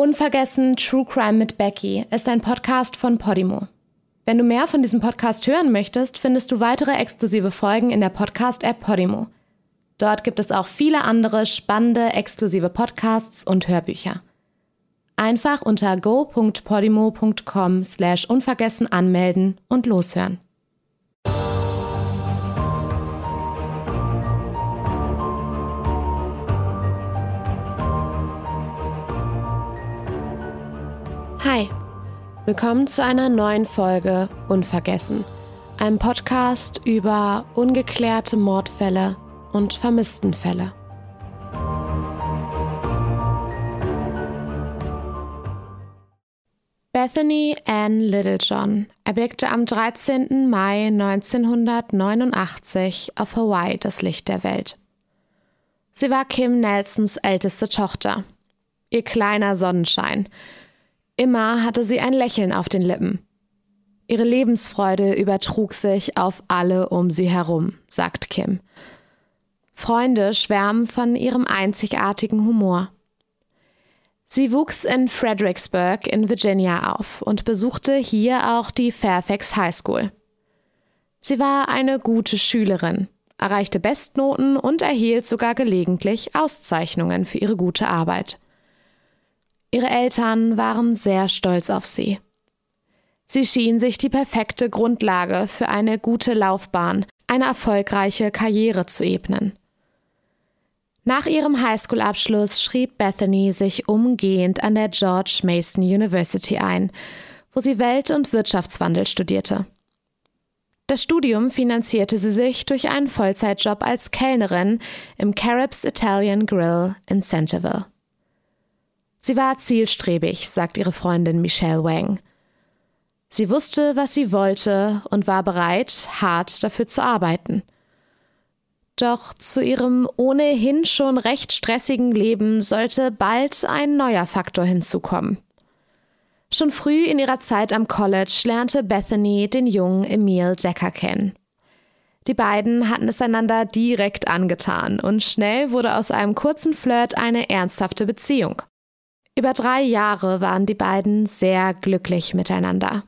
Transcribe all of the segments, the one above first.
Unvergessen True Crime mit Becky ist ein Podcast von Podimo. Wenn du mehr von diesem Podcast hören möchtest, findest du weitere exklusive Folgen in der Podcast-App Podimo. Dort gibt es auch viele andere spannende exklusive Podcasts und Hörbücher. Einfach unter go.podimo.com slash unvergessen anmelden und loshören. Willkommen zu einer neuen Folge Unvergessen, einem Podcast über ungeklärte Mordfälle und Vermisstenfälle. Bethany Ann Littlejohn erblickte am 13. Mai 1989 auf Hawaii das Licht der Welt. Sie war Kim Nelsons älteste Tochter. Ihr kleiner Sonnenschein, Immer hatte sie ein Lächeln auf den Lippen. Ihre Lebensfreude übertrug sich auf alle um sie herum, sagt Kim. Freunde schwärmen von ihrem einzigartigen Humor. Sie wuchs in Fredericksburg in Virginia auf und besuchte hier auch die Fairfax High School. Sie war eine gute Schülerin, erreichte Bestnoten und erhielt sogar gelegentlich Auszeichnungen für ihre gute Arbeit. Ihre Eltern waren sehr stolz auf sie. Sie schien sich die perfekte Grundlage für eine gute Laufbahn, eine erfolgreiche Karriere zu ebnen. Nach ihrem Highschool-Abschluss schrieb Bethany sich umgehend an der George Mason University ein, wo sie Welt- und Wirtschaftswandel studierte. Das Studium finanzierte sie sich durch einen Vollzeitjob als Kellnerin im Caribs Italian Grill in Centerville. Sie war zielstrebig, sagt ihre Freundin Michelle Wang. Sie wusste, was sie wollte und war bereit, hart dafür zu arbeiten. Doch zu ihrem ohnehin schon recht stressigen Leben sollte bald ein neuer Faktor hinzukommen. Schon früh in ihrer Zeit am College lernte Bethany den jungen Emil Decker kennen. Die beiden hatten es einander direkt angetan und schnell wurde aus einem kurzen Flirt eine ernsthafte Beziehung. Über drei Jahre waren die beiden sehr glücklich miteinander.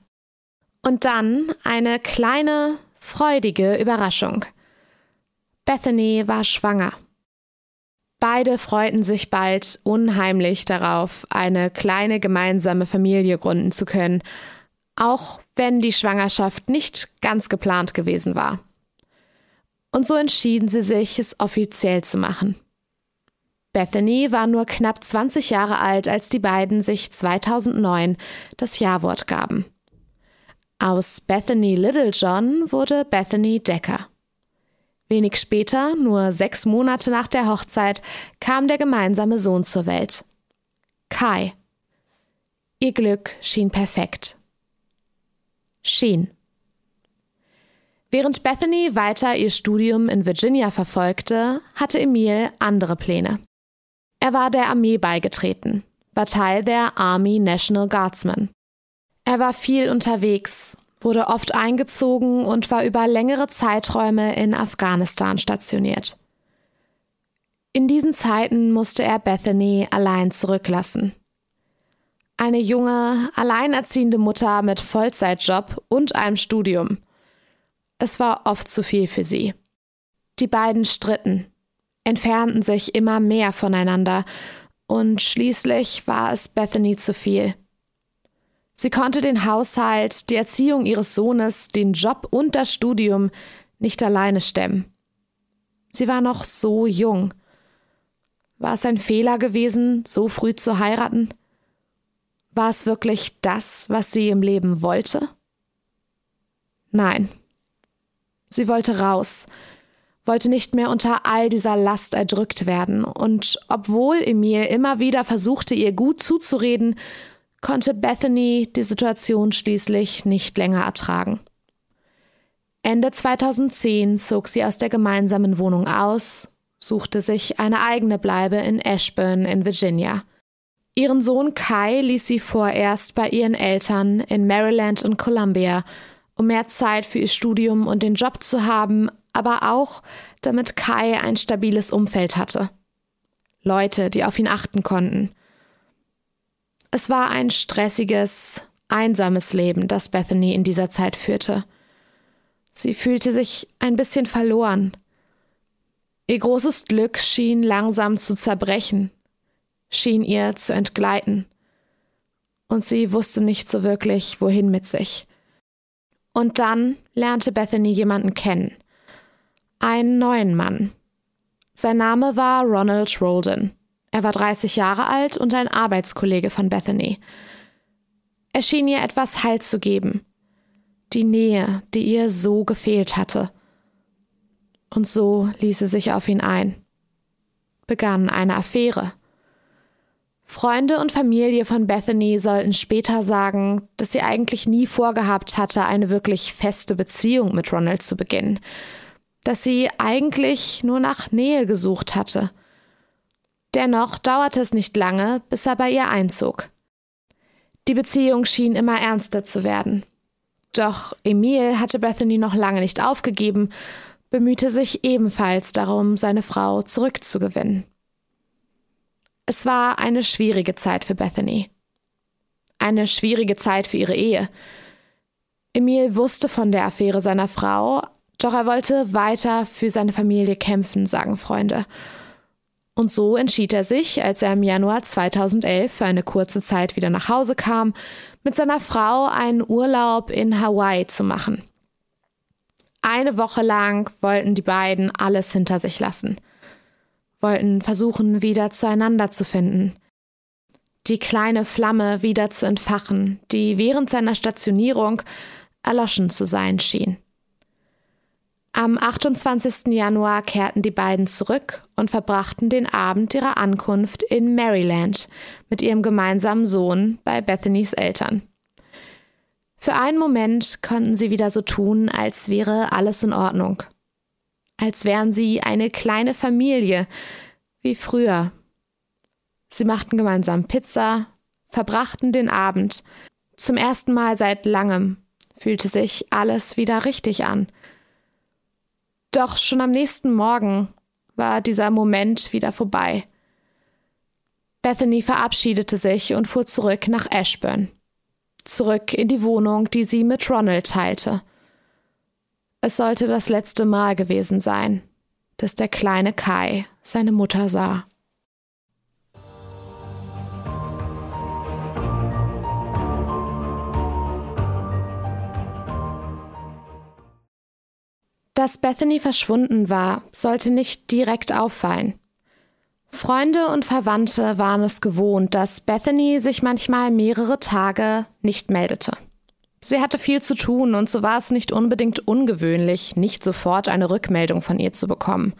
Und dann eine kleine, freudige Überraschung. Bethany war schwanger. Beide freuten sich bald unheimlich darauf, eine kleine gemeinsame Familie gründen zu können, auch wenn die Schwangerschaft nicht ganz geplant gewesen war. Und so entschieden sie sich, es offiziell zu machen. Bethany war nur knapp 20 Jahre alt, als die beiden sich 2009 das Ja-Wort gaben. Aus Bethany Littlejohn wurde Bethany Decker. Wenig später, nur sechs Monate nach der Hochzeit, kam der gemeinsame Sohn zur Welt. Kai. Ihr Glück schien perfekt. Schien. Während Bethany weiter ihr Studium in Virginia verfolgte, hatte Emil andere Pläne. Er war der Armee beigetreten, war Teil der Army National Guardsmen. Er war viel unterwegs, wurde oft eingezogen und war über längere Zeiträume in Afghanistan stationiert. In diesen Zeiten musste er Bethany allein zurücklassen. Eine junge, alleinerziehende Mutter mit Vollzeitjob und einem Studium. Es war oft zu viel für sie. Die beiden stritten, entfernten sich immer mehr voneinander, und schließlich war es Bethany zu viel. Sie konnte den Haushalt, die Erziehung ihres Sohnes, den Job und das Studium nicht alleine stemmen. Sie war noch so jung. War es ein Fehler gewesen, so früh zu heiraten? War es wirklich das, was sie im Leben wollte? Nein. Sie wollte raus, wollte nicht mehr unter all dieser Last erdrückt werden, und obwohl Emil immer wieder versuchte, ihr gut zuzureden, konnte Bethany die Situation schließlich nicht länger ertragen. Ende 2010 zog sie aus der gemeinsamen Wohnung aus, suchte sich eine eigene Bleibe in Ashburn in Virginia. Ihren Sohn Kai ließ sie vorerst bei ihren Eltern in Maryland und Columbia, um mehr Zeit für ihr Studium und den Job zu haben, aber auch, damit Kai ein stabiles Umfeld hatte. Leute, die auf ihn achten konnten. Es war ein stressiges, einsames Leben, das Bethany in dieser Zeit führte. Sie fühlte sich ein bisschen verloren. Ihr großes Glück schien langsam zu zerbrechen, schien ihr zu entgleiten. Und sie wusste nicht so wirklich, wohin mit sich. Und dann lernte Bethany jemanden kennen. Einen neuen Mann. Sein Name war Ronald Rolden. Er war 30 Jahre alt und ein Arbeitskollege von Bethany. Er schien ihr etwas Halt zu geben. Die Nähe, die ihr so gefehlt hatte. Und so ließ sie sich auf ihn ein. Begann eine Affäre. Freunde und Familie von Bethany sollten später sagen, dass sie eigentlich nie vorgehabt hatte, eine wirklich feste Beziehung mit Ronald zu beginnen, dass sie eigentlich nur nach Nähe gesucht hatte. Dennoch dauerte es nicht lange, bis er bei ihr einzog. Die Beziehung schien immer ernster zu werden. Doch Emil hatte Bethany noch lange nicht aufgegeben, bemühte sich ebenfalls darum, seine Frau zurückzugewinnen. Es war eine schwierige Zeit für Bethany. Eine schwierige Zeit für ihre Ehe. Emil wusste von der Affäre seiner Frau, doch er wollte weiter für seine Familie kämpfen, sagen Freunde. Und so entschied er sich, als er im Januar 2011 für eine kurze Zeit wieder nach Hause kam, mit seiner Frau einen Urlaub in Hawaii zu machen. Eine Woche lang wollten die beiden alles hinter sich lassen wollten versuchen, wieder zueinander zu finden. Die kleine Flamme wieder zu entfachen, die während seiner Stationierung erloschen zu sein schien. Am 28. Januar kehrten die beiden zurück und verbrachten den Abend ihrer Ankunft in Maryland mit ihrem gemeinsamen Sohn bei Bethanys Eltern. Für einen Moment konnten sie wieder so tun, als wäre alles in Ordnung als wären sie eine kleine Familie, wie früher. Sie machten gemeinsam Pizza, verbrachten den Abend. Zum ersten Mal seit langem fühlte sich alles wieder richtig an. Doch schon am nächsten Morgen war dieser Moment wieder vorbei. Bethany verabschiedete sich und fuhr zurück nach Ashburn. Zurück in die Wohnung, die sie mit Ronald teilte. Es sollte das letzte Mal gewesen sein, dass der kleine Kai seine Mutter sah. Dass Bethany verschwunden war, sollte nicht direkt auffallen. Freunde und Verwandte waren es gewohnt, dass Bethany sich manchmal mehrere Tage nicht meldete. Sie hatte viel zu tun und so war es nicht unbedingt ungewöhnlich, nicht sofort eine Rückmeldung von ihr zu bekommen.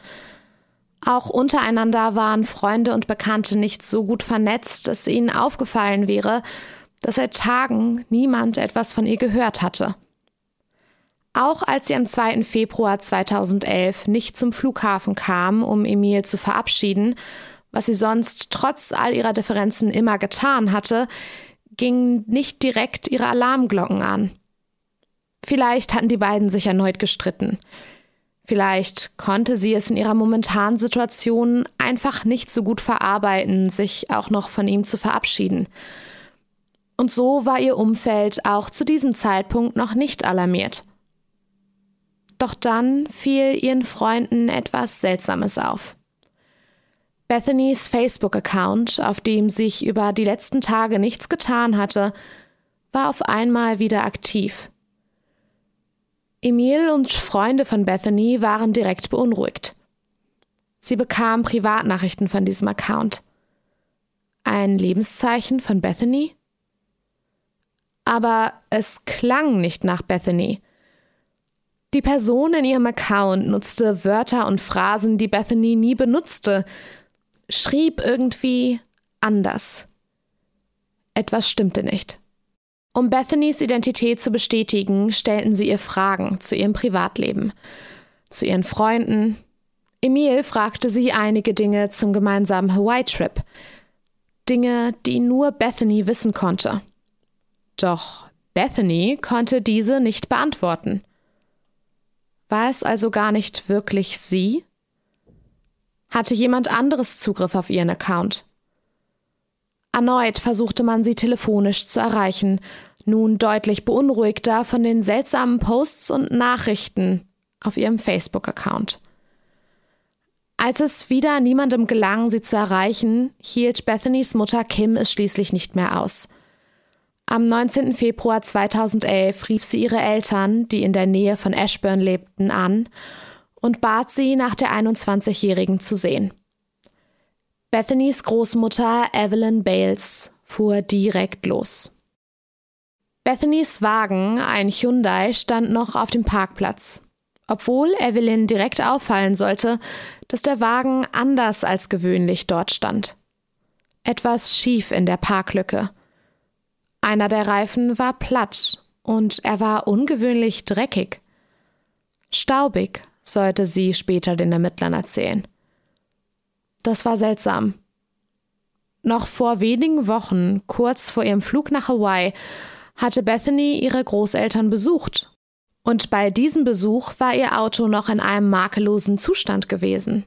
Auch untereinander waren Freunde und Bekannte nicht so gut vernetzt, dass ihnen aufgefallen wäre, dass seit Tagen niemand etwas von ihr gehört hatte. Auch als sie am 2. Februar 2011 nicht zum Flughafen kam, um Emil zu verabschieden, was sie sonst trotz all ihrer Differenzen immer getan hatte, gingen nicht direkt ihre Alarmglocken an. Vielleicht hatten die beiden sich erneut gestritten. Vielleicht konnte sie es in ihrer momentanen Situation einfach nicht so gut verarbeiten, sich auch noch von ihm zu verabschieden. Und so war ihr Umfeld auch zu diesem Zeitpunkt noch nicht alarmiert. Doch dann fiel ihren Freunden etwas Seltsames auf. Bethanys Facebook-Account, auf dem sich über die letzten Tage nichts getan hatte, war auf einmal wieder aktiv. Emil und Freunde von Bethany waren direkt beunruhigt. Sie bekamen Privatnachrichten von diesem Account. Ein Lebenszeichen von Bethany? Aber es klang nicht nach Bethany. Die Person in ihrem Account nutzte Wörter und Phrasen, die Bethany nie benutzte, schrieb irgendwie anders. Etwas stimmte nicht. Um Bethanys Identität zu bestätigen, stellten sie ihr Fragen zu ihrem Privatleben, zu ihren Freunden. Emil fragte sie einige Dinge zum gemeinsamen Hawaii-Trip. Dinge, die nur Bethany wissen konnte. Doch Bethany konnte diese nicht beantworten. War es also gar nicht wirklich sie? Hatte jemand anderes Zugriff auf ihren Account? Erneut versuchte man sie telefonisch zu erreichen, nun deutlich beunruhigter von den seltsamen Posts und Nachrichten auf ihrem Facebook-Account. Als es wieder niemandem gelang, sie zu erreichen, hielt Bethany's Mutter Kim es schließlich nicht mehr aus. Am 19. Februar 2011 rief sie ihre Eltern, die in der Nähe von Ashburn lebten, an und bat sie, nach der 21-Jährigen zu sehen. Bethany's Großmutter Evelyn Bales fuhr direkt los. Bethany's Wagen, ein Hyundai, stand noch auf dem Parkplatz. Obwohl Evelyn direkt auffallen sollte, dass der Wagen anders als gewöhnlich dort stand. Etwas schief in der Parklücke. Einer der Reifen war platt und er war ungewöhnlich dreckig. Staubig, sollte sie später den Ermittlern erzählen. Das war seltsam. Noch vor wenigen Wochen, kurz vor ihrem Flug nach Hawaii, hatte Bethany ihre Großeltern besucht. Und bei diesem Besuch war ihr Auto noch in einem makellosen Zustand gewesen.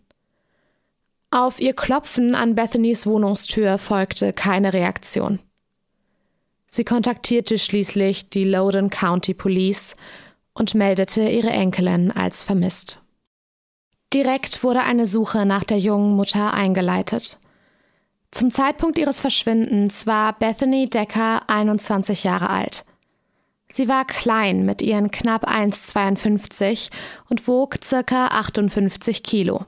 Auf ihr Klopfen an Bethanys Wohnungstür folgte keine Reaktion. Sie kontaktierte schließlich die Loudoun County Police und meldete ihre Enkelin als vermisst. Direkt wurde eine Suche nach der jungen Mutter eingeleitet. Zum Zeitpunkt ihres Verschwindens war Bethany Decker 21 Jahre alt. Sie war klein mit ihren knapp 1,52 und wog circa 58 Kilo.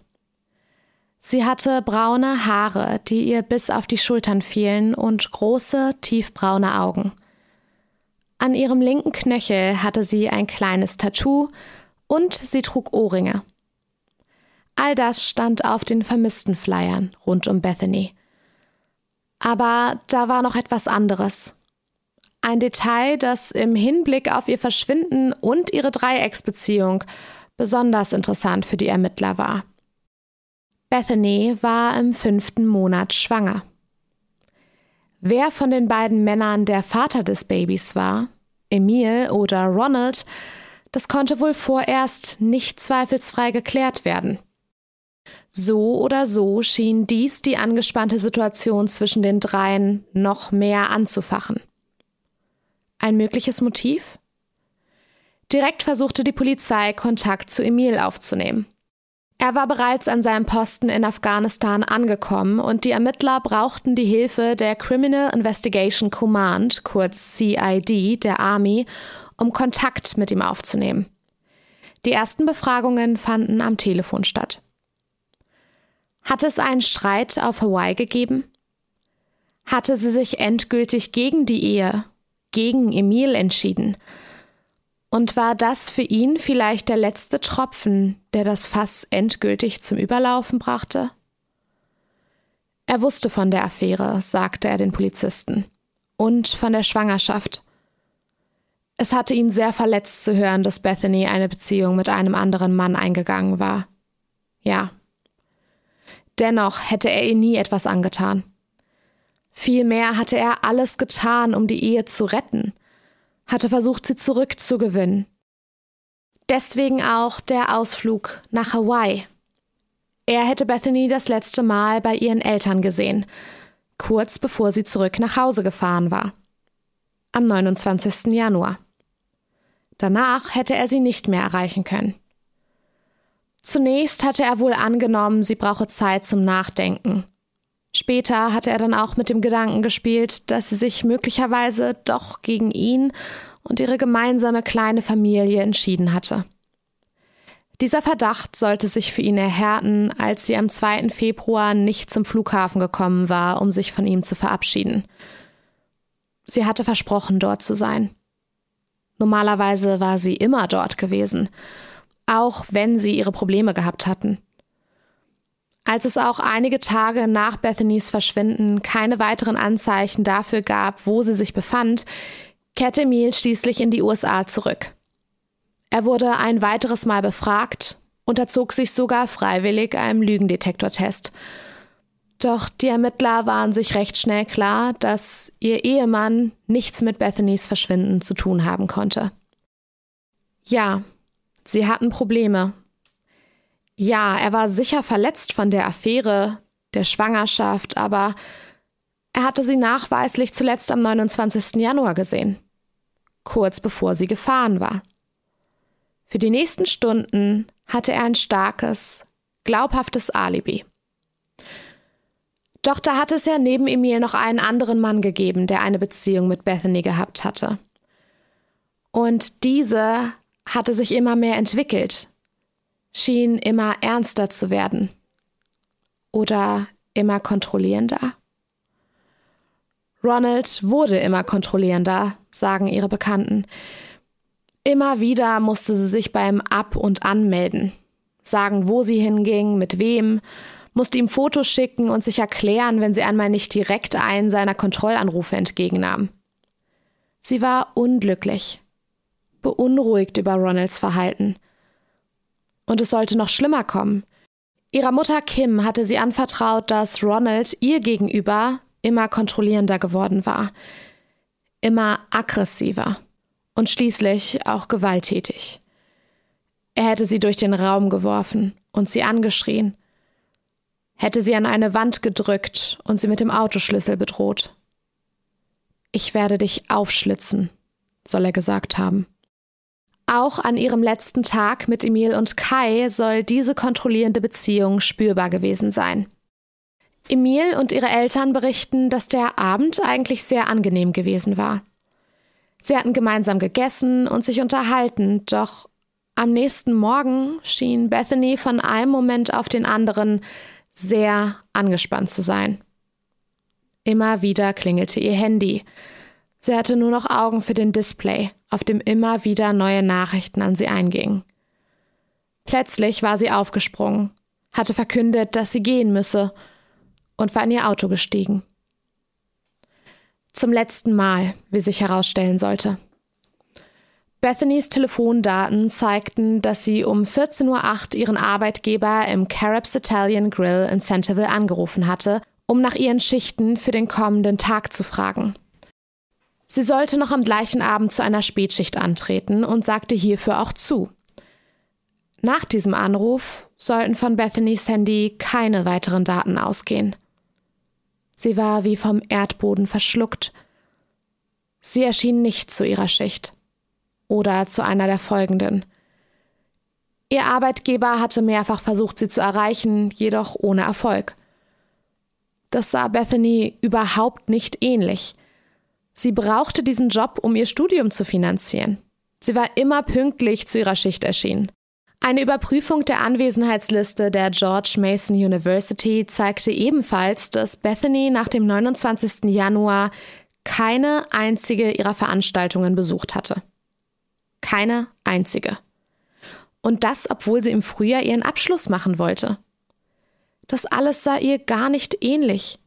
Sie hatte braune Haare, die ihr bis auf die Schultern fielen und große, tiefbraune Augen. An ihrem linken Knöchel hatte sie ein kleines Tattoo und sie trug Ohrringe. All das stand auf den vermissten Flyern rund um Bethany. Aber da war noch etwas anderes. Ein Detail, das im Hinblick auf ihr Verschwinden und ihre Dreiecksbeziehung besonders interessant für die Ermittler war. Bethany war im fünften Monat schwanger. Wer von den beiden Männern der Vater des Babys war, Emil oder Ronald, das konnte wohl vorerst nicht zweifelsfrei geklärt werden. So oder so schien dies die angespannte Situation zwischen den dreien noch mehr anzufachen. Ein mögliches Motiv? Direkt versuchte die Polizei Kontakt zu Emil aufzunehmen. Er war bereits an seinem Posten in Afghanistan angekommen und die Ermittler brauchten die Hilfe der Criminal Investigation Command, kurz CID, der Army, um Kontakt mit ihm aufzunehmen. Die ersten Befragungen fanden am Telefon statt. Hatte es einen Streit auf Hawaii gegeben? Hatte sie sich endgültig gegen die Ehe, gegen Emil entschieden? Und war das für ihn vielleicht der letzte Tropfen, der das Fass endgültig zum Überlaufen brachte? Er wusste von der Affäre, sagte er den Polizisten, und von der Schwangerschaft. Es hatte ihn sehr verletzt zu hören, dass Bethany eine Beziehung mit einem anderen Mann eingegangen war. Ja, Dennoch hätte er ihr nie etwas angetan. Vielmehr hatte er alles getan, um die Ehe zu retten, hatte versucht, sie zurückzugewinnen. Deswegen auch der Ausflug nach Hawaii. Er hätte Bethany das letzte Mal bei ihren Eltern gesehen, kurz bevor sie zurück nach Hause gefahren war. Am 29. Januar. Danach hätte er sie nicht mehr erreichen können. Zunächst hatte er wohl angenommen, sie brauche Zeit zum Nachdenken. Später hatte er dann auch mit dem Gedanken gespielt, dass sie sich möglicherweise doch gegen ihn und ihre gemeinsame kleine Familie entschieden hatte. Dieser Verdacht sollte sich für ihn erhärten, als sie am 2. Februar nicht zum Flughafen gekommen war, um sich von ihm zu verabschieden. Sie hatte versprochen, dort zu sein. Normalerweise war sie immer dort gewesen, auch wenn sie ihre Probleme gehabt hatten. Als es auch einige Tage nach Bethanys Verschwinden keine weiteren Anzeichen dafür gab, wo sie sich befand, kehrte Emil schließlich in die USA zurück. Er wurde ein weiteres Mal befragt, unterzog sich sogar freiwillig einem Lügendetektortest. Doch die Ermittler waren sich recht schnell klar, dass ihr Ehemann nichts mit Bethanys Verschwinden zu tun haben konnte. Ja, Sie hatten Probleme. Ja, er war sicher verletzt von der Affäre, der Schwangerschaft, aber Er hatte sie nachweislich zuletzt am 29. Januar gesehen, kurz bevor sie gefahren war. Für die nächsten Stunden hatte er ein starkes, glaubhaftes Alibi. Doch da hatte es ja neben Emil noch einen anderen Mann gegeben, der eine Beziehung mit Bethany gehabt hatte. Und diese hatte sich immer mehr entwickelt, schien immer ernster zu werden oder immer kontrollierender. Ronald wurde immer kontrollierender, sagen ihre Bekannten. Immer wieder musste sie sich beim Ab- und Anmelden, sagen, wo sie hinging, mit wem, musste ihm Fotos schicken und sich erklären, wenn sie einmal nicht direkt einen seiner Kontrollanrufe entgegennahm. Sie war unglücklich, beunruhigt über Ronalds Verhalten. Und es sollte noch schlimmer kommen. Ihrer Mutter Kim hatte sie anvertraut, dass Ronald ihr gegenüber immer kontrollierender geworden war, immer aggressiver und schließlich auch gewalttätig. Er hätte sie durch den Raum geworfen und sie angeschrien, hätte sie an eine Wand gedrückt und sie mit dem Autoschlüssel bedroht. Ich werde dich aufschlitzen, soll er gesagt haben. Auch an ihrem letzten Tag mit Emil und Kai soll diese kontrollierende Beziehung spürbar gewesen sein. Emil und ihre Eltern berichten, dass der Abend eigentlich sehr angenehm gewesen war. Sie hatten gemeinsam gegessen und sich unterhalten, doch am nächsten Morgen schien Bethany von einem Moment auf den anderen sehr angespannt zu sein. Immer wieder klingelte ihr Handy. Sie hatte nur noch Augen für den Display, auf dem immer wieder neue Nachrichten an sie eingingen. Plötzlich war sie aufgesprungen, hatte verkündet, dass sie gehen müsse und war in ihr Auto gestiegen. Zum letzten Mal, wie sich herausstellen sollte. Bethanys Telefondaten zeigten, dass sie um 14.08 Uhr ihren Arbeitgeber im Caribs Italian Grill in Centerville angerufen hatte, um nach ihren Schichten für den kommenden Tag zu fragen. Sie sollte noch am gleichen Abend zu einer Spätschicht antreten und sagte hierfür auch zu. Nach diesem Anruf sollten von Bethanys Handy keine weiteren Daten ausgehen. Sie war wie vom Erdboden verschluckt. Sie erschien nicht zu ihrer Schicht oder zu einer der folgenden. Ihr Arbeitgeber hatte mehrfach versucht, sie zu erreichen, jedoch ohne Erfolg. Das sah Bethany überhaupt nicht ähnlich. Sie brauchte diesen Job, um ihr Studium zu finanzieren. Sie war immer pünktlich zu ihrer Schicht erschienen. Eine Überprüfung der Anwesenheitsliste der George Mason University zeigte ebenfalls, dass Bethany nach dem 29. Januar keine einzige ihrer Veranstaltungen besucht hatte. Keine einzige. Und das, obwohl sie im Frühjahr ihren Abschluss machen wollte. Das alles sah ihr gar nicht ähnlich.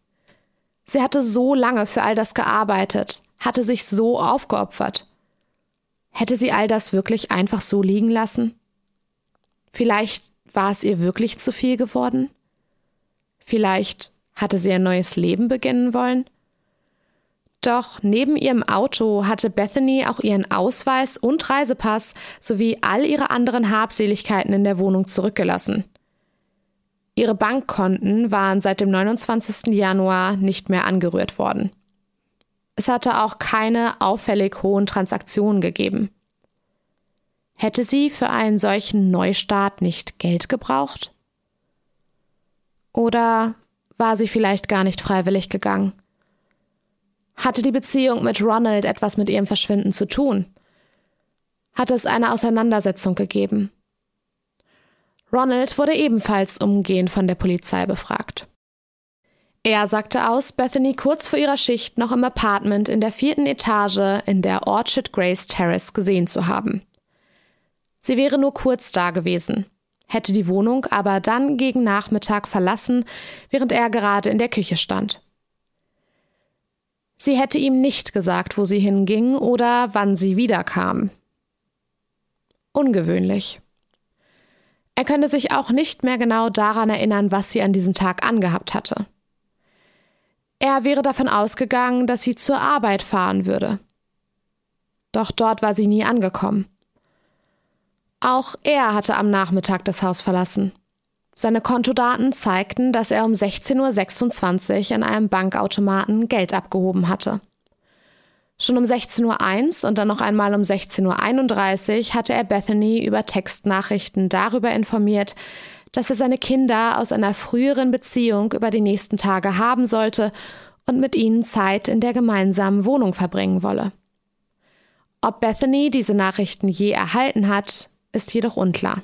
Sie hatte so lange für all das gearbeitet, hatte sich so aufgeopfert. Hätte sie all das wirklich einfach so liegen lassen? Vielleicht war es ihr wirklich zu viel geworden? Vielleicht hatte sie ein neues Leben beginnen wollen? Doch neben ihrem Auto hatte Bethany auch ihren Ausweis und Reisepass sowie all ihre anderen Habseligkeiten in der Wohnung zurückgelassen. Ihre Bankkonten waren seit dem 29. Januar nicht mehr angerührt worden. Es hatte auch keine auffällig hohen Transaktionen gegeben. Hätte sie für einen solchen Neustart nicht Geld gebraucht? Oder war sie vielleicht gar nicht freiwillig gegangen? Hatte die Beziehung mit Ronald etwas mit ihrem Verschwinden zu tun? Hatte es eine Auseinandersetzung gegeben? Ronald wurde ebenfalls umgehend von der Polizei befragt. Er sagte aus, Bethany kurz vor ihrer Schicht noch im Apartment in der vierten Etage in der Orchard Grace Terrace gesehen zu haben. Sie wäre nur kurz da gewesen, hätte die Wohnung aber dann gegen Nachmittag verlassen, während er gerade in der Küche stand. Sie hätte ihm nicht gesagt, wo sie hinging oder wann sie wiederkam. Ungewöhnlich. Er könnte sich auch nicht mehr genau daran erinnern, was sie an diesem Tag angehabt hatte. Er wäre davon ausgegangen, dass sie zur Arbeit fahren würde. Doch dort war sie nie angekommen. Auch er hatte am Nachmittag das Haus verlassen. Seine Kontodaten zeigten, dass er um 16.26 Uhr an einem Bankautomaten Geld abgehoben hatte. Schon um 16.01 Uhr und dann noch einmal um 16.31 Uhr hatte er Bethany über Textnachrichten darüber informiert, dass er seine Kinder aus einer früheren Beziehung über die nächsten Tage haben sollte und mit ihnen Zeit in der gemeinsamen Wohnung verbringen wolle. Ob Bethany diese Nachrichten je erhalten hat, ist jedoch unklar.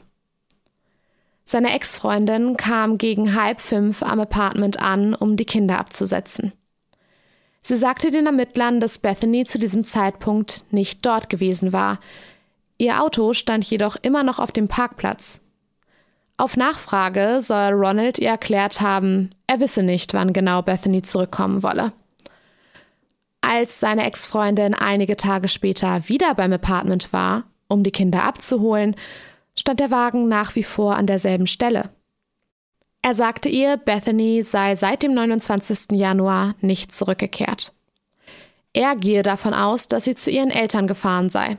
Seine Ex-Freundin kam gegen halb fünf am Apartment an, um die Kinder abzusetzen. Sie sagte den Ermittlern, dass Bethany zu diesem Zeitpunkt nicht dort gewesen war. Ihr Auto stand jedoch immer noch auf dem Parkplatz. Auf Nachfrage soll Ronald ihr erklärt haben, er wisse nicht, wann genau Bethany zurückkommen wolle. Als seine Ex-Freundin einige Tage später wieder beim Apartment war, um die Kinder abzuholen, stand der Wagen nach wie vor an derselben Stelle. Er sagte ihr, Bethany sei seit dem 29. Januar nicht zurückgekehrt. Er gehe davon aus, dass sie zu ihren Eltern gefahren sei.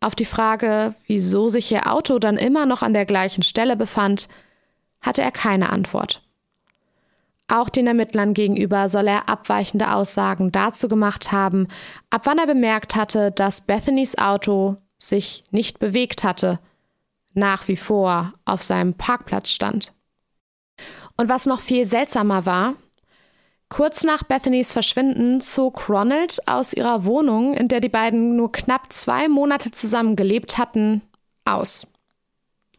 Auf die Frage, wieso sich ihr Auto dann immer noch an der gleichen Stelle befand, hatte er keine Antwort. Auch den Ermittlern gegenüber soll er abweichende Aussagen dazu gemacht haben, ab wann er bemerkt hatte, dass Bethanys Auto sich nicht bewegt hatte, nach wie vor auf seinem Parkplatz stand. Und was noch viel seltsamer war, kurz nach Bethanys Verschwinden zog Ronald aus ihrer Wohnung, in der die beiden nur knapp zwei Monate zusammen gelebt hatten, aus.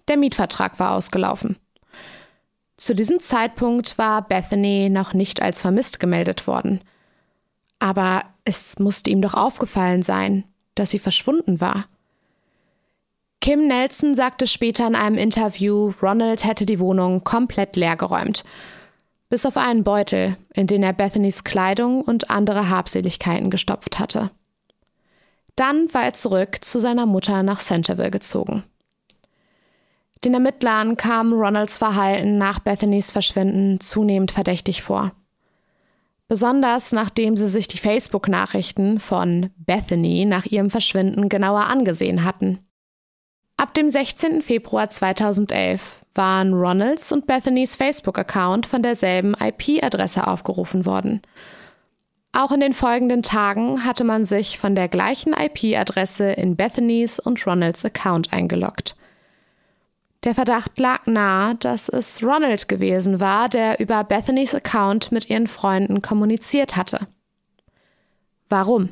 Der Mietvertrag war ausgelaufen. Zu diesem Zeitpunkt war Bethany noch nicht als vermisst gemeldet worden. Aber es musste ihm doch aufgefallen sein, dass sie verschwunden war. Kim Nelson sagte später in einem Interview, Ronald hätte die Wohnung komplett leergeräumt. Bis auf einen Beutel, in den er Bethanys Kleidung und andere Habseligkeiten gestopft hatte. Dann war er zurück zu seiner Mutter nach Centerville gezogen. Den Ermittlern kam Ronalds Verhalten nach Bethanys Verschwinden zunehmend verdächtig vor. Besonders nachdem sie sich die Facebook-Nachrichten von Bethany nach ihrem Verschwinden genauer angesehen hatten. Ab dem 16. Februar 2011 waren Ronalds und Bethanys Facebook-Account von derselben IP-Adresse aufgerufen worden. Auch in den folgenden Tagen hatte man sich von der gleichen IP-Adresse in Bethanys und Ronalds Account eingeloggt. Der Verdacht lag nahe, dass es Ronald gewesen war, der über Bethanys Account mit ihren Freunden kommuniziert hatte. Warum?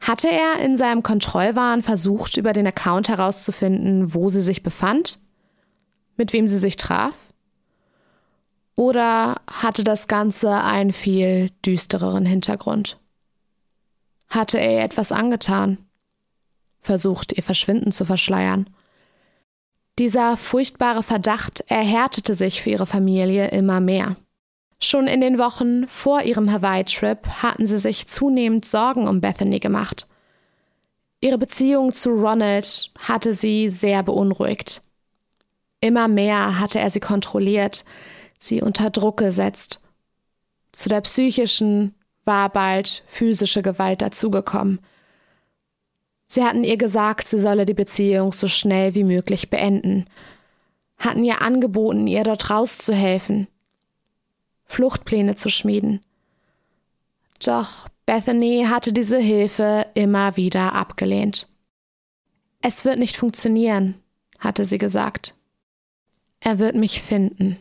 Hatte er in seinem Kontrollwahn versucht, über den Account herauszufinden, wo sie sich befand? Mit wem sie sich traf? Oder hatte das Ganze einen viel düstereren Hintergrund? Hatte er ihr etwas angetan? Versucht, ihr Verschwinden zu verschleiern? Dieser furchtbare Verdacht erhärtete sich für ihre Familie immer mehr. Schon in den Wochen vor ihrem Hawaii-Trip hatten sie sich zunehmend Sorgen um Bethany gemacht. Ihre Beziehung zu Ronald hatte sie sehr beunruhigt. Immer mehr hatte er sie kontrolliert, sie unter Druck gesetzt. Zu der psychischen war bald physische Gewalt dazugekommen. Sie hatten ihr gesagt, sie solle die Beziehung so schnell wie möglich beenden, hatten ihr angeboten, ihr dort rauszuhelfen. Fluchtpläne zu schmieden. Doch Bethany hatte diese Hilfe immer wieder abgelehnt. Es wird nicht funktionieren, hatte sie gesagt. Er wird mich finden.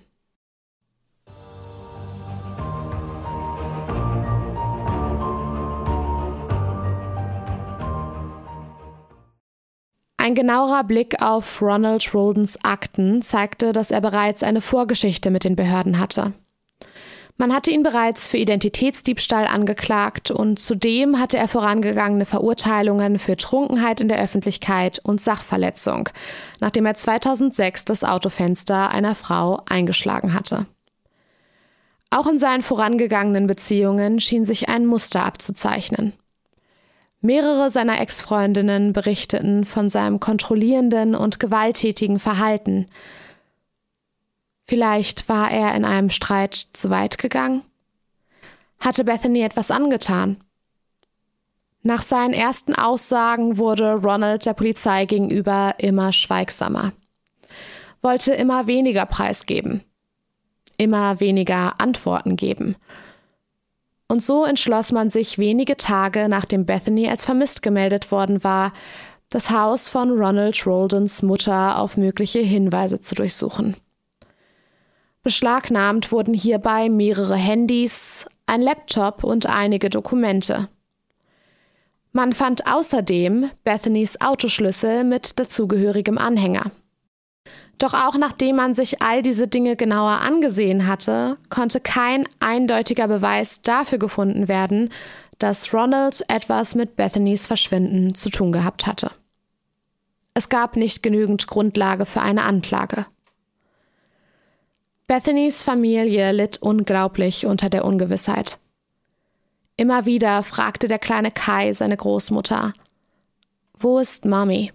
Ein genauerer Blick auf Ronald Roldens Akten zeigte, dass er bereits eine Vorgeschichte mit den Behörden hatte. Man hatte ihn bereits für Identitätsdiebstahl angeklagt und zudem hatte er vorangegangene Verurteilungen für Trunkenheit in der Öffentlichkeit und Sachverletzung, nachdem er 2006 das Autofenster einer Frau eingeschlagen hatte. Auch in seinen vorangegangenen Beziehungen schien sich ein Muster abzuzeichnen. Mehrere seiner Ex-Freundinnen berichteten von seinem kontrollierenden und gewalttätigen Verhalten, Vielleicht war er in einem Streit zu weit gegangen? Hatte Bethany etwas angetan? Nach seinen ersten Aussagen wurde Ronald der Polizei gegenüber immer schweigsamer. wollte immer weniger preisgeben, immer weniger Antworten geben. Und so entschloss man sich wenige Tage nachdem Bethany als vermisst gemeldet worden war, das Haus von Ronald Roldens Mutter auf mögliche Hinweise zu durchsuchen. Beschlagnahmt wurden hierbei mehrere Handys, ein Laptop und einige Dokumente. Man fand außerdem Bethanys Autoschlüssel mit dazugehörigem Anhänger. Doch auch nachdem man sich all diese Dinge genauer angesehen hatte, konnte kein eindeutiger Beweis dafür gefunden werden, dass Ronald etwas mit Bethanys Verschwinden zu tun gehabt hatte. Es gab nicht genügend Grundlage für eine Anklage. Bethanys Familie litt unglaublich unter der Ungewissheit. Immer wieder fragte der kleine Kai seine Großmutter, Wo ist Mommy?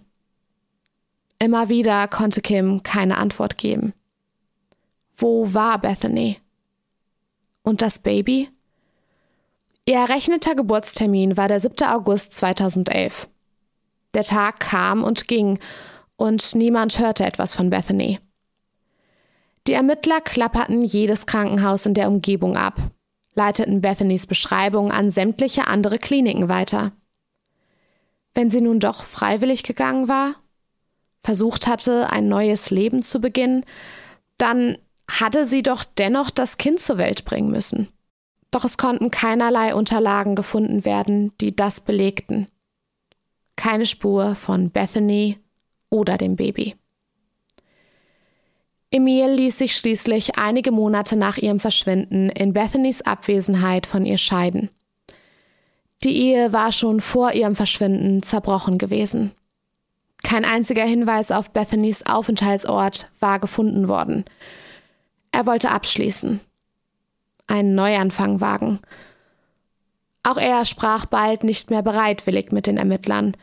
Immer wieder konnte Kim keine Antwort geben. Wo war Bethany? Und das Baby? Ihr errechneter Geburtstermin war der 7. August 2011. Der Tag kam und ging, und niemand hörte etwas von Bethany. Die Ermittler klapperten jedes Krankenhaus in der Umgebung ab, leiteten Bethanys Beschreibung an sämtliche andere Kliniken weiter. Wenn sie nun doch freiwillig gegangen war, versucht hatte, ein neues Leben zu beginnen, dann hatte sie doch dennoch das Kind zur Welt bringen müssen. Doch es konnten keinerlei Unterlagen gefunden werden, die das belegten. Keine Spur von Bethany oder dem Baby. Emil ließ sich schließlich einige Monate nach ihrem Verschwinden in Bethanys Abwesenheit von ihr scheiden. Die Ehe war schon vor ihrem Verschwinden zerbrochen gewesen. Kein einziger Hinweis auf Bethanys Aufenthaltsort war gefunden worden. Er wollte abschließen. Einen Neuanfang wagen. Auch er sprach bald nicht mehr bereitwillig mit den Ermittlern.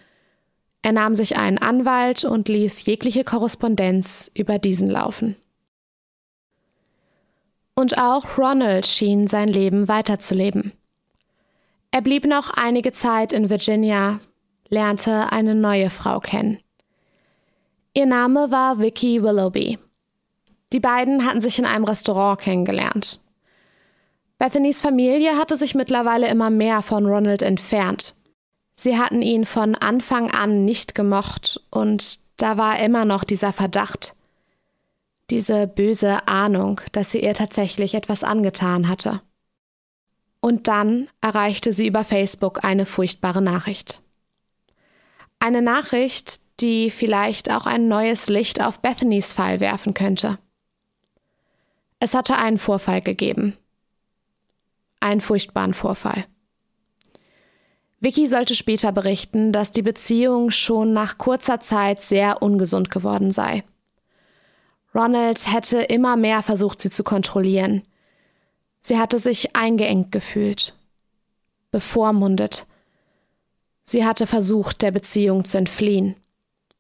Er nahm sich einen Anwalt und ließ jegliche Korrespondenz über diesen laufen. Und auch Ronald schien sein Leben weiterzuleben. Er blieb noch einige Zeit in Virginia, lernte eine neue Frau kennen. Ihr Name war Vicky Willoughby. Die beiden hatten sich in einem Restaurant kennengelernt. Bethanys Familie hatte sich mittlerweile immer mehr von Ronald entfernt. Sie hatten ihn von Anfang an nicht gemocht und da war immer noch dieser Verdacht, diese böse Ahnung, dass sie ihr tatsächlich etwas angetan hatte. Und dann erreichte sie über Facebook eine furchtbare Nachricht. Eine Nachricht, die vielleicht auch ein neues Licht auf Bethanys Fall werfen könnte. Es hatte einen Vorfall gegeben. Einen furchtbaren Vorfall. Vicky sollte später berichten, dass die Beziehung schon nach kurzer Zeit sehr ungesund geworden sei. Ronald hätte immer mehr versucht, sie zu kontrollieren. Sie hatte sich eingeengt gefühlt, bevormundet. Sie hatte versucht, der Beziehung zu entfliehen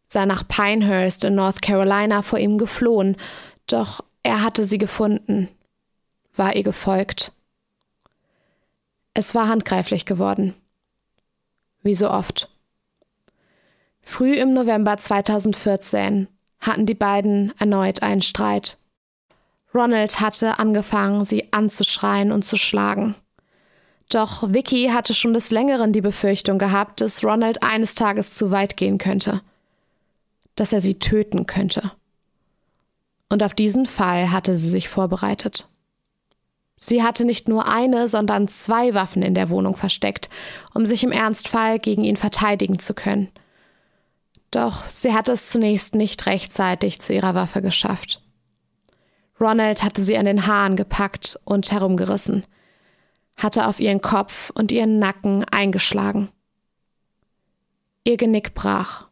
sei nach Pinehurst in North Carolina vor ihm geflohen, doch er hatte sie gefunden, war ihr gefolgt. Es war handgreiflich geworden. Wie so oft. Früh im November 2014 hatten die beiden erneut einen Streit. Ronald hatte angefangen, sie anzuschreien und zu schlagen. Doch Vicky hatte schon des Längeren die Befürchtung gehabt, dass Ronald eines Tages zu weit gehen könnte dass er sie töten könnte. Und auf diesen Fall hatte sie sich vorbereitet. Sie hatte nicht nur eine, sondern zwei Waffen in der Wohnung versteckt, um sich im Ernstfall gegen ihn verteidigen zu können. Doch sie hatte es zunächst nicht rechtzeitig zu ihrer Waffe geschafft. Ronald hatte sie an den Haaren gepackt und herumgerissen, hatte auf ihren Kopf und ihren Nacken eingeschlagen. Ihr Genick brach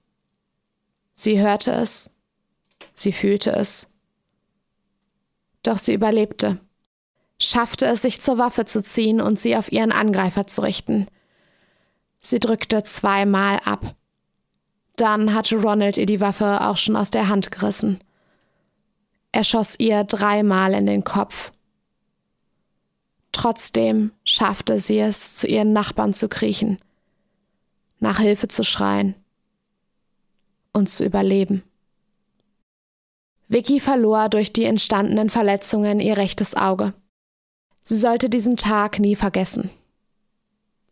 Sie hörte es, sie fühlte es. Doch sie überlebte, schaffte es, sich zur Waffe zu ziehen und sie auf ihren Angreifer zu richten. Sie drückte zweimal ab. Dann hatte Ronald ihr die Waffe auch schon aus der Hand gerissen. Er schoss ihr dreimal in den Kopf. Trotzdem schaffte sie es, zu ihren Nachbarn zu kriechen, nach Hilfe zu schreien und zu überleben. Vicky verlor durch die entstandenen Verletzungen ihr rechtes Auge. Sie sollte diesen Tag nie vergessen.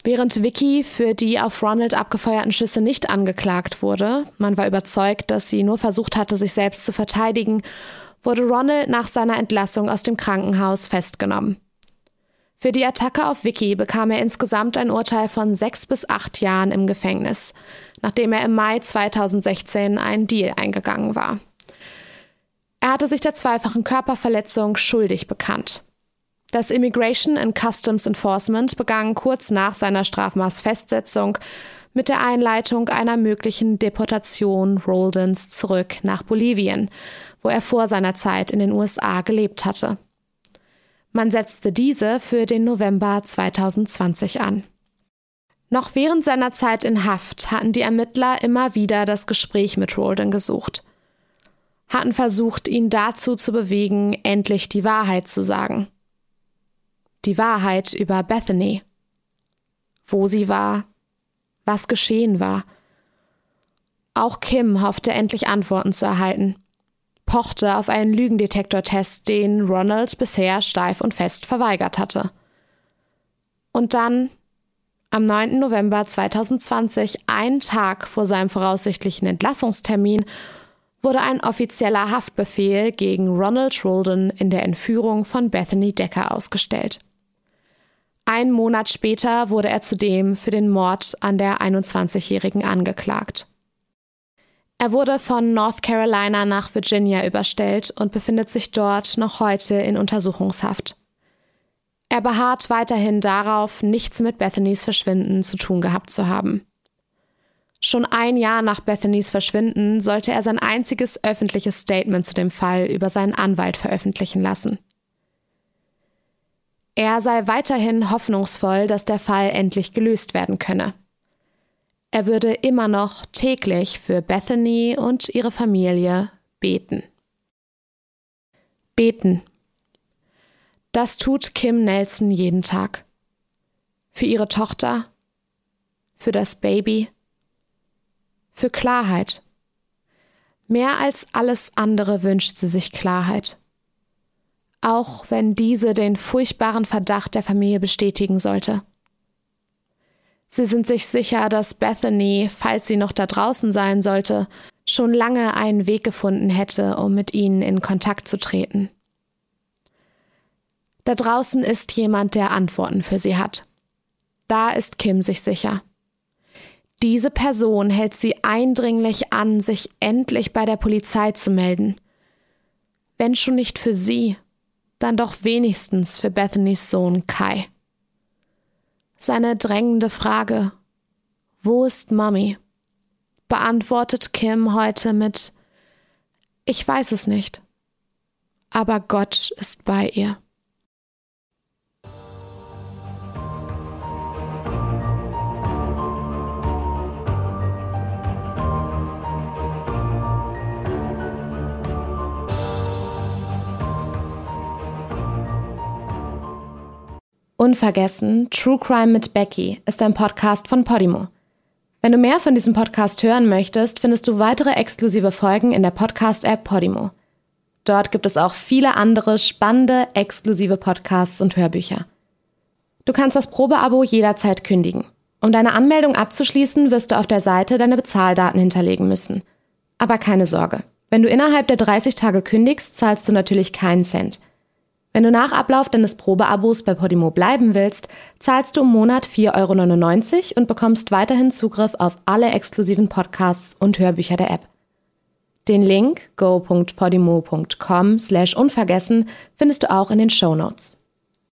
Während Vicky für die auf Ronald abgefeuerten Schüsse nicht angeklagt wurde, man war überzeugt, dass sie nur versucht hatte, sich selbst zu verteidigen, wurde Ronald nach seiner Entlassung aus dem Krankenhaus festgenommen. Für die Attacke auf Vicky bekam er insgesamt ein Urteil von sechs bis acht Jahren im Gefängnis, nachdem er im Mai 2016 einen Deal eingegangen war. Er hatte sich der zweifachen Körperverletzung schuldig bekannt. Das Immigration and Customs Enforcement begann kurz nach seiner Strafmaßfestsetzung mit der Einleitung einer möglichen Deportation Roldens zurück nach Bolivien, wo er vor seiner Zeit in den USA gelebt hatte. Man setzte diese für den November 2020 an. Noch während seiner Zeit in Haft hatten die Ermittler immer wieder das Gespräch mit Roldan gesucht, hatten versucht, ihn dazu zu bewegen, endlich die Wahrheit zu sagen. Die Wahrheit über Bethany. Wo sie war, was geschehen war. Auch Kim hoffte endlich Antworten zu erhalten pochte auf einen Lügendetektortest, den Ronald bisher steif und fest verweigert hatte. Und dann, am 9. November 2020, einen Tag vor seinem voraussichtlichen Entlassungstermin, wurde ein offizieller Haftbefehl gegen Ronald Rolden in der Entführung von Bethany Decker ausgestellt. Ein Monat später wurde er zudem für den Mord an der 21-Jährigen angeklagt. Er wurde von North Carolina nach Virginia überstellt und befindet sich dort noch heute in Untersuchungshaft. Er beharrt weiterhin darauf, nichts mit Bethanys Verschwinden zu tun gehabt zu haben. Schon ein Jahr nach Bethanys Verschwinden sollte er sein einziges öffentliches Statement zu dem Fall über seinen Anwalt veröffentlichen lassen. Er sei weiterhin hoffnungsvoll, dass der Fall endlich gelöst werden könne. Er würde immer noch täglich für Bethany und ihre Familie beten. Beten. Das tut Kim Nelson jeden Tag. Für ihre Tochter, für das Baby, für Klarheit. Mehr als alles andere wünscht sie sich Klarheit. Auch wenn diese den furchtbaren Verdacht der Familie bestätigen sollte. Sie sind sich sicher, dass Bethany, falls sie noch da draußen sein sollte, schon lange einen Weg gefunden hätte, um mit ihnen in Kontakt zu treten. Da draußen ist jemand, der Antworten für sie hat. Da ist Kim sich sicher. Diese Person hält sie eindringlich an, sich endlich bei der Polizei zu melden. Wenn schon nicht für sie, dann doch wenigstens für Bethanys Sohn Kai. Seine drängende Frage Wo ist Mami? beantwortet Kim heute mit Ich weiß es nicht, aber Gott ist bei ihr. Unvergessen, True Crime mit Becky ist ein Podcast von Podimo. Wenn du mehr von diesem Podcast hören möchtest, findest du weitere exklusive Folgen in der Podcast-App Podimo. Dort gibt es auch viele andere spannende, exklusive Podcasts und Hörbücher. Du kannst das Probeabo jederzeit kündigen. Um deine Anmeldung abzuschließen, wirst du auf der Seite deine Bezahldaten hinterlegen müssen. Aber keine Sorge. Wenn du innerhalb der 30 Tage kündigst, zahlst du natürlich keinen Cent – wenn du nach Ablauf deines Probeabos bei Podimo bleiben willst, zahlst du im Monat 4,99 Euro und bekommst weiterhin Zugriff auf alle exklusiven Podcasts und Hörbücher der App. Den Link go.podimo.com slash unvergessen findest du auch in den Show Notes.